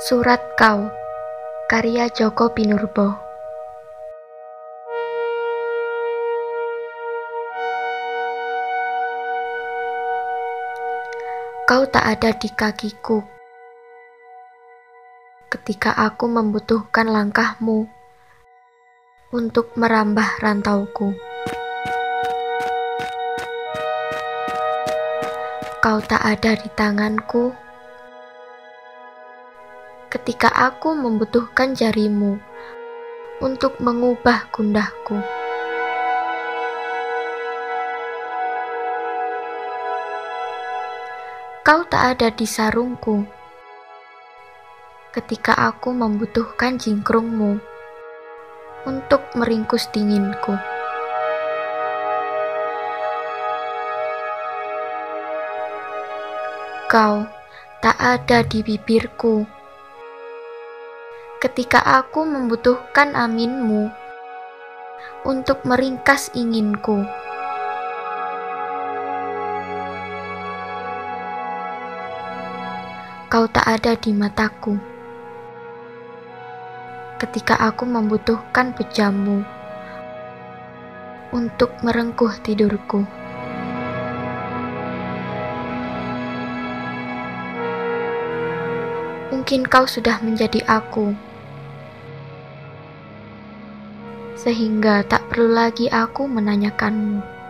Surat Kau Karya Joko Pinurbo. Kau tak ada di kakiku. Ketika aku membutuhkan langkahmu untuk merambah rantauku. Kau tak ada di tanganku ketika aku membutuhkan jarimu untuk mengubah gundahku. Kau tak ada di sarungku ketika aku membutuhkan jingkrungmu untuk meringkus dinginku. Kau tak ada di bibirku ketika aku membutuhkan aminmu untuk meringkas inginku. Kau tak ada di mataku ketika aku membutuhkan pejamu untuk merengkuh tidurku. Mungkin kau sudah menjadi aku sehingga tak perlu lagi aku menanyakanmu.